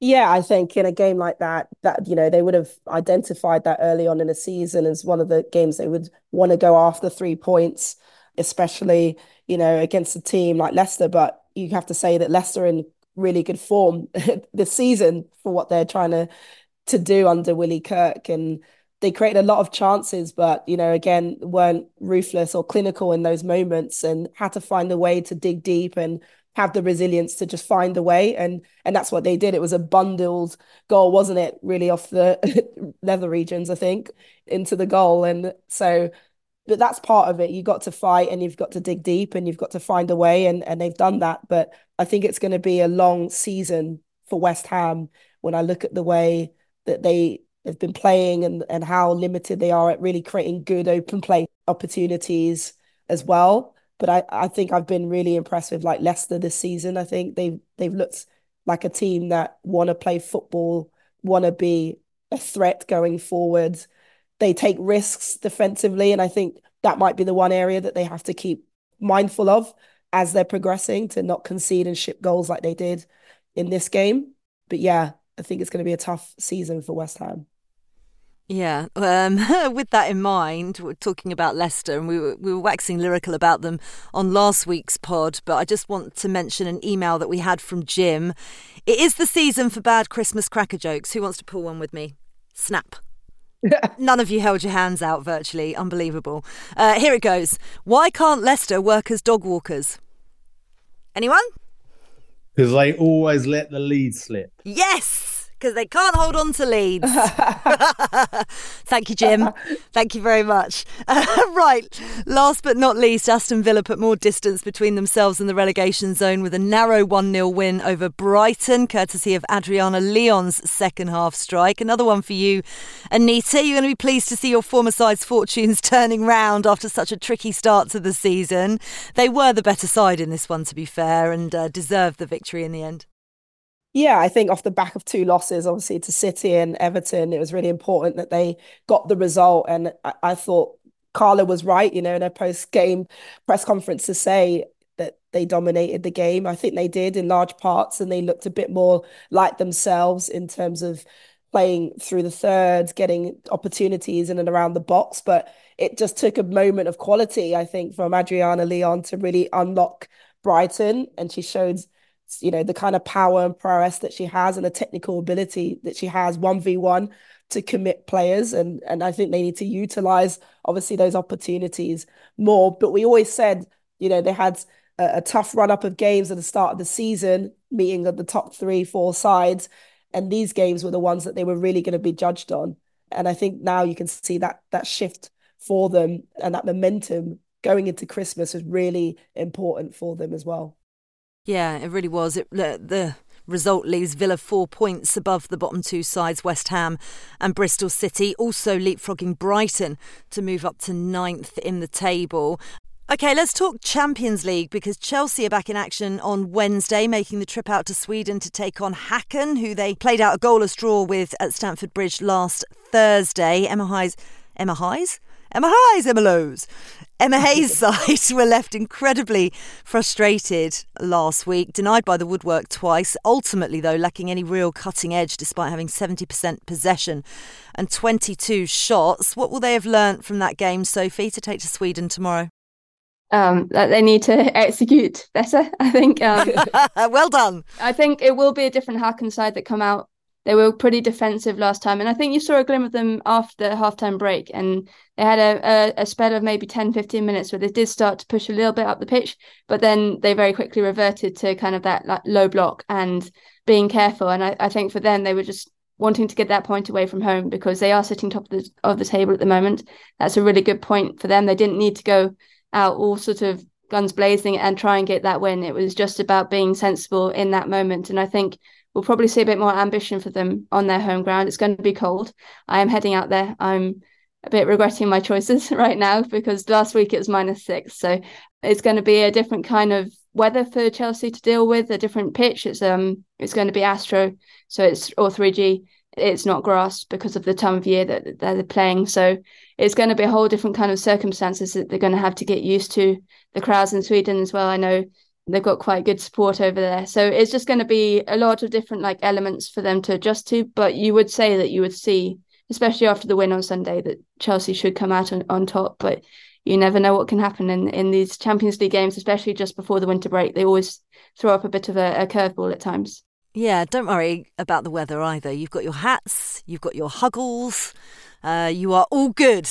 Yeah, I think in a game like that, that you know they would have identified that early on in the season as one of the games they would want to go after three points, especially you know, against a team like Leicester. But you have to say that Leicester in really good form this season for what they're trying to to do under Willie Kirk and they created a lot of chances, but you know, again, weren't ruthless or clinical in those moments and had to find a way to dig deep and have the resilience to just find a way. And and that's what they did. It was a bundled goal, wasn't it? Really off the leather regions, I think, into the goal. And so but that's part of it. You got to fight and you've got to dig deep and you've got to find a way and and they've done that. But I think it's going to be a long season for West Ham when I look at the way that they have been playing and and how limited they are at really creating good open play opportunities as well. But I, I think I've been really impressed with like Leicester this season. I think they've they've looked like a team that want to play football, want to be a threat going forward they take risks defensively. And I think that might be the one area that they have to keep mindful of as they're progressing to not concede and ship goals like they did in this game. But yeah, I think it's going to be a tough season for West Ham. Yeah, um, with that in mind, we're talking about Leicester, and we were, we were waxing lyrical about them on last week's pod. But I just want to mention an email that we had from Jim. It is the season for bad Christmas cracker jokes. Who wants to pull one with me? Snap. None of you held your hands out virtually. Unbelievable. Uh, here it goes. Why can't Leicester work as dog walkers? Anyone? Because they always let the lead slip. Yes! Because they can't hold on to leads. Thank you, Jim. Thank you very much. Uh, right, last but not least, Aston Villa put more distance between themselves and the relegation zone with a narrow 1 0 win over Brighton, courtesy of Adriana Leon's second half strike. Another one for you, Anita. You're going to be pleased to see your former side's fortunes turning round after such a tricky start to the season. They were the better side in this one, to be fair, and uh, deserved the victory in the end. Yeah, I think off the back of two losses, obviously to City and Everton, it was really important that they got the result. And I, I thought Carla was right, you know, in her post game press conference to say that they dominated the game. I think they did in large parts, and they looked a bit more like themselves in terms of playing through the thirds, getting opportunities in and around the box. But it just took a moment of quality, I think, from Adriana Leon to really unlock Brighton. And she showed you know, the kind of power and prowess that she has and the technical ability that she has 1v1 to commit players. And, and I think they need to utilize, obviously, those opportunities more. But we always said, you know, they had a, a tough run up of games at the start of the season, meeting at the top three, four sides. And these games were the ones that they were really going to be judged on. And I think now you can see that that shift for them and that momentum going into Christmas is really important for them as well. Yeah, it really was. It, the, the result leaves Villa four points above the bottom two sides, West Ham and Bristol City, also leapfrogging Brighton to move up to ninth in the table. Okay, let's talk Champions League because Chelsea are back in action on Wednesday, making the trip out to Sweden to take on Häcken, who they played out a goalless draw with at Stamford Bridge last Thursday. Emma Hayes, Emma Hayes Emma highs, Emma lows. Emma Hayes' side were left incredibly frustrated last week, denied by the woodwork twice, ultimately, though, lacking any real cutting edge despite having 70% possession and 22 shots. What will they have learnt from that game, Sophie, to take to Sweden tomorrow? Um, that they need to execute better, I think. Um, well done. I think it will be a different Häcken side that come out they were pretty defensive last time. And I think you saw a glimmer of them after the halftime break. And they had a, a, a, spell of maybe 10, 15 minutes where they did start to push a little bit up the pitch, but then they very quickly reverted to kind of that like, low block and being careful. And I, I think for them, they were just wanting to get that point away from home because they are sitting top of the, of the table at the moment. That's a really good point for them. They didn't need to go out all sort of guns blazing and try and get that win. It was just about being sensible in that moment. And I think we'll probably see a bit more ambition for them on their home ground. It's going to be cold. I am heading out there. I'm a bit regretting my choices right now because last week it was minus six. So it's going to be a different kind of weather for Chelsea to deal with, a different pitch. It's um it's going to be Astro, so it's or 3G. It's not grass because of the time of year that, that they're playing. So it's going to be a whole different kind of circumstances that they're going to have to get used to. The crowds in Sweden as well. I know they've got quite good support over there. So it's just going to be a lot of different like elements for them to adjust to. But you would say that you would see, especially after the win on Sunday, that Chelsea should come out on, on top. But you never know what can happen in, in these Champions League games, especially just before the winter break. They always throw up a bit of a, a curveball at times. Yeah, don't worry about the weather either. You've got your hats, you've got your huggles, uh, you are all good.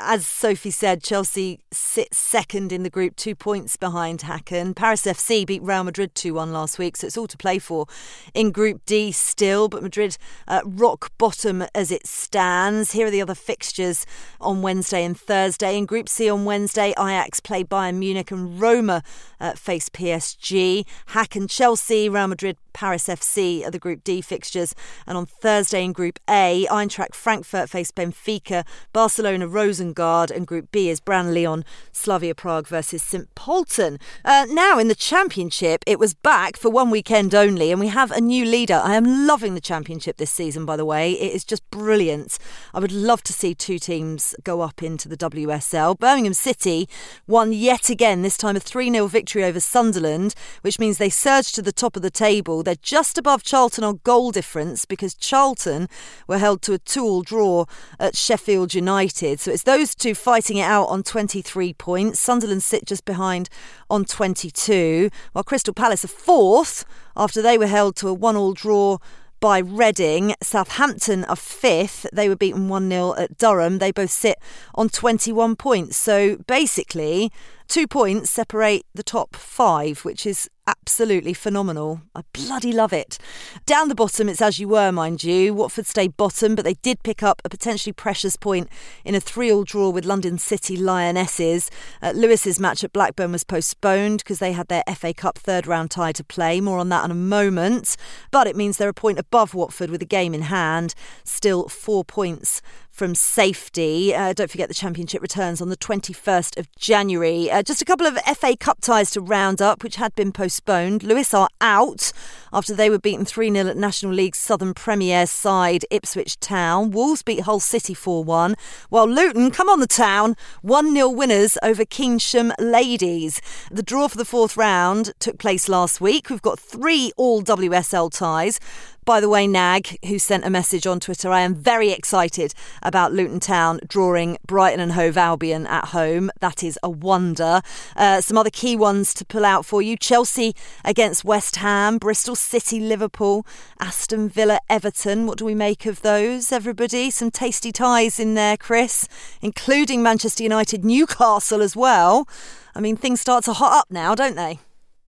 As Sophie said, Chelsea sits second in the group, two points behind Häcken. Paris FC beat Real Madrid 2 1 last week, so it's all to play for in Group D still. But Madrid uh, rock bottom as it stands. Here are the other fixtures on Wednesday and Thursday. In Group C on Wednesday, Ajax play Bayern Munich and Roma uh, face PSG. Häcken, Chelsea, Real Madrid, Paris FC are the Group D fixtures. And on Thursday in Group A, Eintracht Frankfurt face Benfica, Barcelona, Rosengard, and Group B is Brann Lyon, Slavia Prague versus St Pölten. Uh, now in the Championship, it was back for one weekend only, and we have a new leader. I am loving the Championship this season, by the way. It is just brilliant. I would love to see two teams go up into the WSL. Birmingham City won yet again, this time a 3 0 victory over Sunderland, which means they surged to the top of the table. They're just above Charlton on goal difference because Charlton were held to a two-all draw at Sheffield United. So it's those two fighting it out on 23 points. Sunderland sit just behind on 22, while Crystal Palace are fourth after they were held to a one-all draw by Reading. Southampton are fifth. They were beaten 1 0 at Durham. They both sit on 21 points. So basically, two points separate the top five, which is absolutely phenomenal. I bloody love it. Down the bottom, it's as you were, mind you. Watford stayed bottom, but they did pick up a potentially precious point in a 3 all draw with London City Lionesses. Uh, Lewes's match at Blackburn was postponed because they had their FA Cup third round tie to play. More on that in a moment. But it means they're a point above Watford with a game in hand. Still four points from safety. Uh, don't forget the championship returns on the 21st of January. Uh, just a couple of FA Cup ties to round up, which had been postponed. Lewes are out after they were beaten 3 0 at National League Southern Premier side Ipswich Town. Wolves beat Hull City 4 1, while Luton come on the town 1 0 winners over Keynsham Ladies. The draw for the fourth round took place last week. We've got three all WSL ties. By the way, Nag, who sent a message on Twitter, I am very excited about Luton Town drawing Brighton and Hove Albion at home. That is a wonder. Uh, some other key ones to pull out for you Chelsea against West Ham, Bristol City, Liverpool, Aston Villa, Everton. What do we make of those, everybody? Some tasty ties in there, Chris, including Manchester United, Newcastle as well. I mean, things start to hot up now, don't they?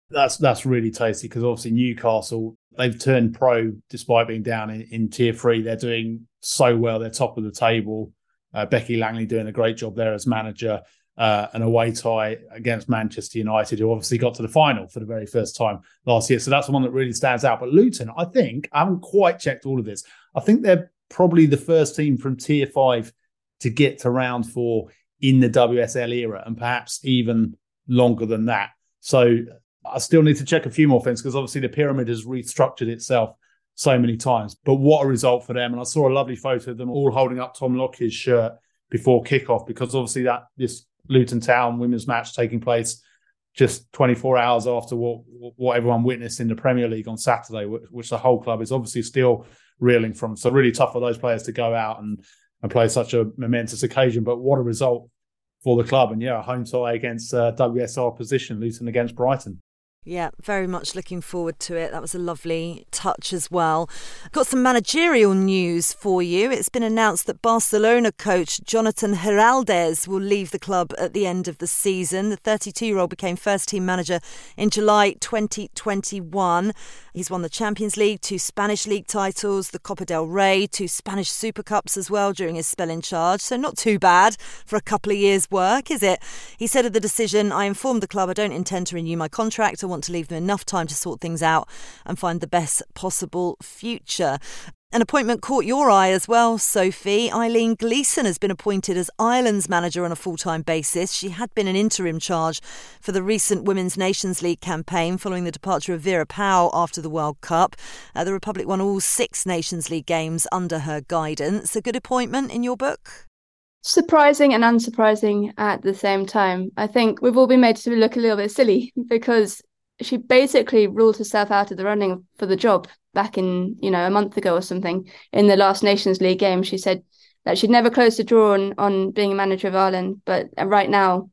That's that's really tasty because obviously Newcastle they've turned pro despite being down in, in tier three. They're doing so well. They're top of the table. Uh, Becky Langley doing a great job there as manager. Uh, an away tie against Manchester United, who obviously got to the final for the very first time last year. So that's one that really stands out. But Luton, I think, I haven't quite checked all of this. I think they're probably the first team from tier five to get to round four in the WSL era, and perhaps even longer than that. So I still need to check a few more things because obviously the pyramid has restructured itself so many times. But what a result for them. And I saw a lovely photo of them all holding up Tom Lockyer's shirt before kickoff because obviously that this Luton Town women's match taking place just 24 hours after what what everyone witnessed in the Premier League on Saturday, which, which the whole club is obviously still reeling from. So really tough for those players to go out and and play such a momentous occasion. But what a result for the club! And yeah, a home tie against uh, WSL position, Luton against Brighton. Yeah, very much looking forward to it. That was a lovely touch as well. Got some managerial news for you. It's been announced that Barcelona coach Jonathan Giraldez will leave the club at the end of the season. The 32 year old became first team manager in July 2021. He's won the Champions League, two Spanish league titles, the Copa del Rey, two Spanish Super Cups as well during his spell in charge. So, not too bad for a couple of years' work, is it? He said of the decision, I informed the club I don't intend to renew my contract I want to leave them enough time to sort things out and find the best possible future. An appointment caught your eye as well, Sophie. Eileen Gleeson has been appointed as Ireland's manager on a full time basis. She had been an interim charge for the recent Women's Nations League campaign following the departure of Vera Pauw after the World Cup. Uh, the Republic won all six Nations League games under her guidance. A good appointment in your book? surprising and unsurprising at the same time. I think we've all been made to look a little bit silly because she basically ruled herself out of the running for the job back in you know a month ago or something in the last Nations League game. She said that she'd never closed the draw on, on being a manager of Ireland, but right now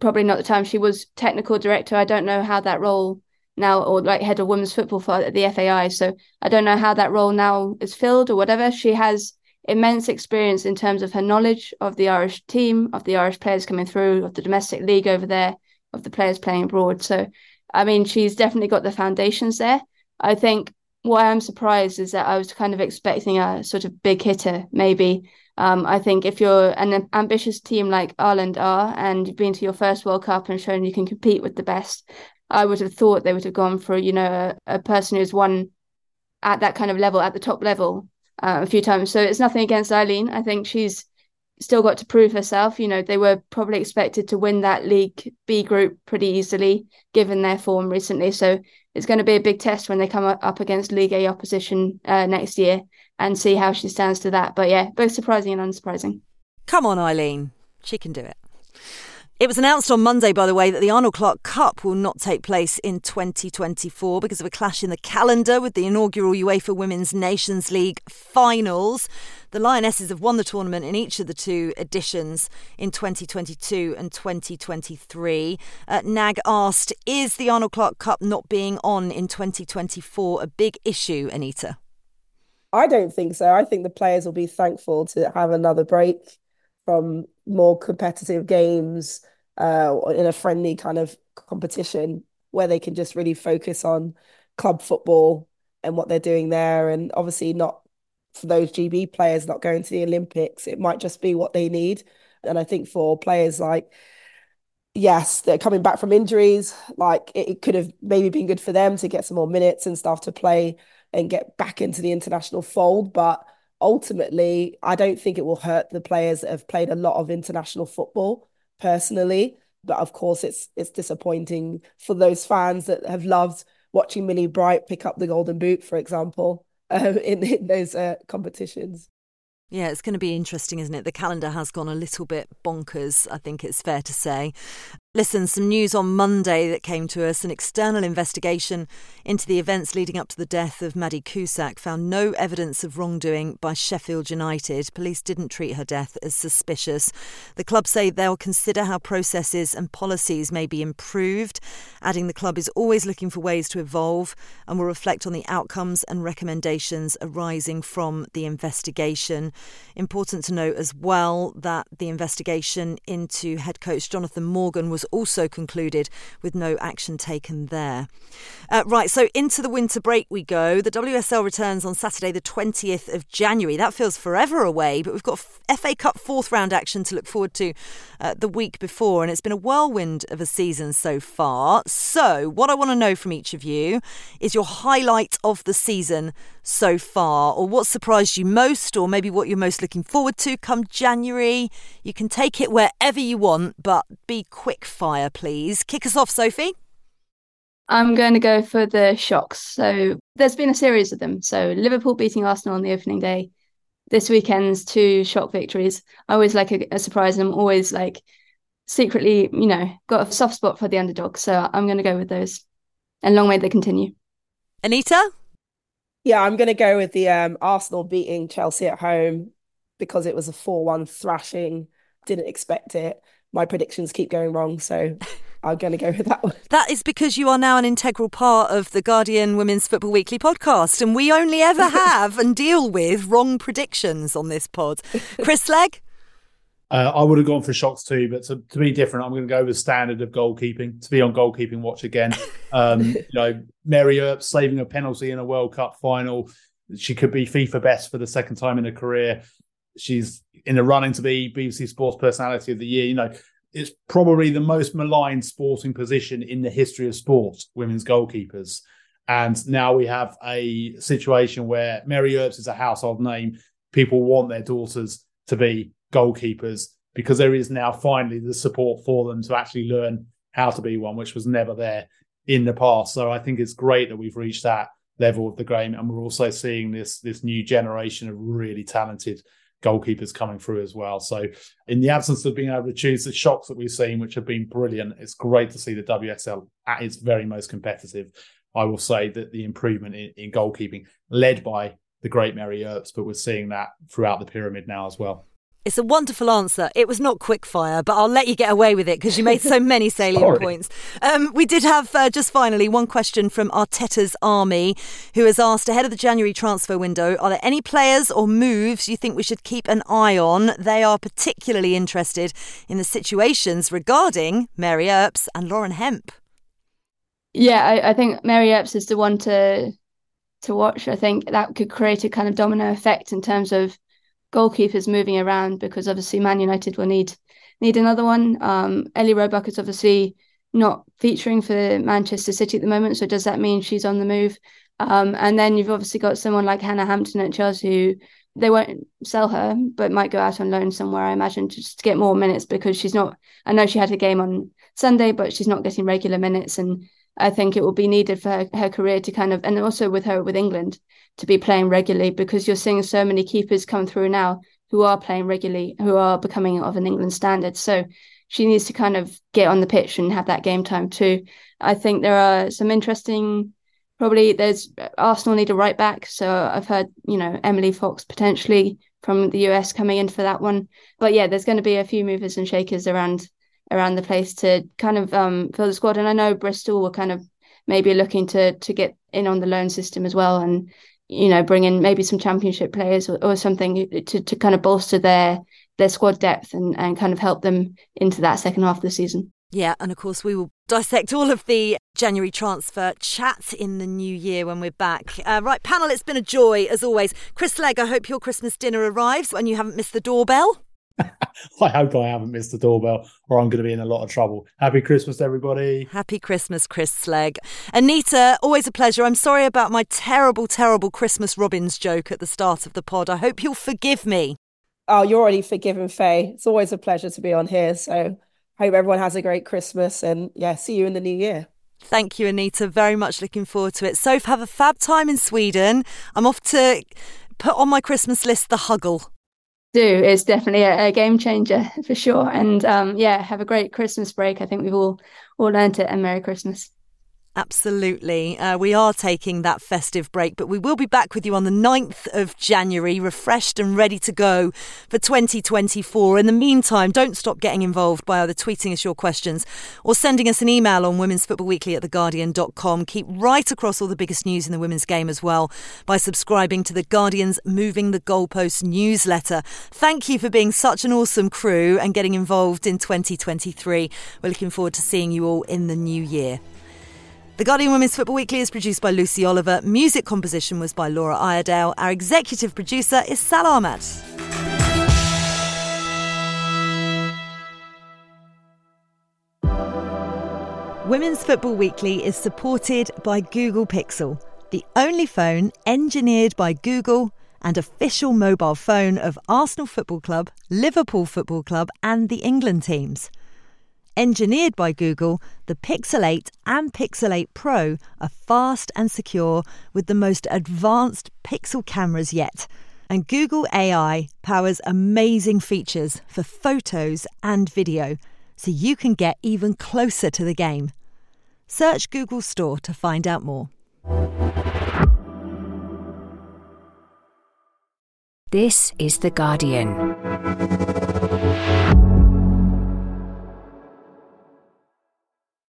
probably not the time. She was technical director. I don't know how that role now or like head of women's football for the FAI. So I don't know how that role now is filled or whatever. She has immense experience in terms of her knowledge of the Irish team, of the Irish players coming through, of the domestic league over there, of the players playing abroad. So I mean, she's definitely got the foundations there. I think what I'm surprised is that I was kind of expecting a sort of big hitter, maybe. Um, I think if you're an ambitious team like Ireland are, and you've been to your first World Cup and shown you can compete with the best, I would have thought they would have gone for you know a, a person who's won at that kind of level, at the top level, uh, a few times. So it's nothing against Eileen. I think she's still got to prove herself. You know, they were probably expected to win that League B group pretty easily, given their form recently. So it's going to be a big test when they come up against League A opposition uh, next year and see how she stands to that. But yeah, both surprising and unsurprising. Come on, Eileen. She can do it. It was announced on Monday, by the way, that the Arnold Clark Cup will not take place in 2024 because of a clash in the calendar with the inaugural UEFA Women's Nations League finals. The Lionesses have won the tournament in each of the two editions in 2022 and 2023. Uh, Nag asked, Is the Arnold Clark Cup not being on in 2024 a big issue, Anita? I don't think so. I think the players will be thankful to have another break from more competitive games uh, in a friendly kind of competition where they can just really focus on club football and what they're doing there. And obviously, not for those GB players not going to the Olympics, it might just be what they need. And I think for players like, yes, they're coming back from injuries, like it, it could have maybe been good for them to get some more minutes and stuff to play and get back into the international fold. But ultimately, I don't think it will hurt the players that have played a lot of international football personally. But of course, it's it's disappointing for those fans that have loved watching Millie Bright pick up the Golden Boot, for example, um, in, in those uh, competitions. Yeah, it's going to be interesting, isn't it? The calendar has gone a little bit bonkers, I think it's fair to say. Listen, some news on Monday that came to us. An external investigation into the events leading up to the death of Maddie Cusack found no evidence of wrongdoing by Sheffield United. Police didn't treat her death as suspicious. The club say they'll consider how processes and policies may be improved, adding the club is always looking for ways to evolve and will reflect on the outcomes and recommendations arising from the investigation. Important to note as well that the investigation into head coach Jonathan Morgan was also concluded with no action taken there. Uh, right, so into the winter break we go. The WSL returns on Saturday, the 20th of January. That feels forever away, but we've got FA Cup fourth round action to look forward to uh, the week before, and it's been a whirlwind of a season so far. So, what I want to know from each of you is your highlight of the season so far, or what surprised you most, or maybe what you're most looking forward to come January. You can take it wherever you want, but be quick fire, please. Kick us off, Sophie. I'm going to go for the shocks. So there's been a series of them. So Liverpool beating Arsenal on the opening day, this weekend's two shock victories. I always like a, a surprise, and I'm always like secretly, you know, got a soft spot for the underdog. So I'm going to go with those. And long may they continue. Anita? Yeah, I'm going to go with the um, Arsenal beating Chelsea at home because it was a 4 1 thrashing. Didn't expect it. My predictions keep going wrong. So I'm going to go with that one. That is because you are now an integral part of the Guardian Women's Football Weekly podcast, and we only ever have and deal with wrong predictions on this pod. Chris Slegg? Uh, I would have gone for shocks too, but to, to be different, I'm going to go with standard of goalkeeping. To be on goalkeeping watch again, um, you know, Mary Earps saving a penalty in a World Cup final. She could be FIFA best for the second time in her career. She's in the running to be BBC Sports Personality of the Year. You know, it's probably the most maligned sporting position in the history of sport, women's goalkeepers. And now we have a situation where Mary Earps is a household name. People want their daughters to be goalkeepers because there is now finally the support for them to actually learn how to be one, which was never there in the past. So I think it's great that we've reached that level of the game, and we're also seeing this this new generation of really talented goalkeepers coming through as well. So in the absence of being able to choose the shocks that we've seen, which have been brilliant, it's great to see the WSL at its very most competitive. I will say that the improvement in, in goalkeeping, led by the great Mary Earps, but we're seeing that throughout the pyramid now as well. It's a wonderful answer. It was not quickfire, but I'll let you get away with it because you made so many salient points. Um, we did have, uh, just finally, one question from Arteta's Army, who has asked ahead of the January transfer window Are there any players or moves you think we should keep an eye on? They are particularly interested in the situations regarding Mary Earps and Lauren Hemp. Yeah, I, I think Mary Earps is the one to to watch. I think that could create a kind of domino effect in terms of goalkeepers moving around because obviously Man United will need need another one. Um, Ellie Roebuck is obviously not featuring for Manchester City at the moment, so does that mean she's on the move? Um, and then you've obviously got someone like Hannah Hampton at Chelsea who they won't sell her, but might go out on loan somewhere, I imagine, just to get more minutes because she's not. I know she had a game on Sunday, but she's not getting regular minutes, and I think it will be needed for her, her career to kind of, and also with her with England to be playing regularly because you're seeing so many keepers come through now who are playing regularly, who are becoming of an England standard. So she needs to kind of get on the pitch and have that game time too. I think there are some interesting. Probably there's Arsenal need a right back, so I've heard you know Emily Fox potentially from the US coming in for that one. But yeah, there's going to be a few movers and shakers around around the place to kind of um, fill the squad. And I know Bristol were kind of maybe looking to to get in on the loan system as well, and you know bring in maybe some championship players or, or something to to kind of bolster their their squad depth and and kind of help them into that second half of the season. Yeah, and of course, we will dissect all of the January transfer chat in the new year when we're back. Uh, right, panel, it's been a joy as always. Chris Slegg, I hope your Christmas dinner arrives and you haven't missed the doorbell. I hope I haven't missed the doorbell or I'm going to be in a lot of trouble. Happy Christmas, everybody. Happy Christmas, Chris Slegg. Anita, always a pleasure. I'm sorry about my terrible, terrible Christmas Robins joke at the start of the pod. I hope you'll forgive me. Oh, you're already forgiven, Faye. It's always a pleasure to be on here. So hope everyone has a great Christmas and yeah, see you in the new year. Thank you, Anita. Very much looking forward to it. So, have a fab time in Sweden. I'm off to put on my Christmas list the Huggle do. It's definitely a, a, game changer for sure. And um, yeah, have a great Christmas break. I think we've all all learned it. And Merry Christmas. Absolutely. Uh, we are taking that festive break, but we will be back with you on the 9th of January, refreshed and ready to go for 2024. In the meantime, don't stop getting involved by either tweeting us your questions or sending us an email on Women's Football Weekly at theguardian.com. Keep right across all the biggest news in the women's game as well by subscribing to the Guardian's Moving the Goalpost newsletter. Thank you for being such an awesome crew and getting involved in 2023. We're looking forward to seeing you all in the new year. The Guardian Women's Football Weekly is produced by Lucy Oliver. Music composition was by Laura Iredale. Our executive producer is Sal Ahmad. Women's Football Weekly is supported by Google Pixel, the only phone engineered by Google and official mobile phone of Arsenal Football Club, Liverpool Football Club, and the England teams. Engineered by Google, the Pixel 8 and Pixel 8 Pro are fast and secure with the most advanced pixel cameras yet. And Google AI powers amazing features for photos and video so you can get even closer to the game. Search Google Store to find out more. This is The Guardian.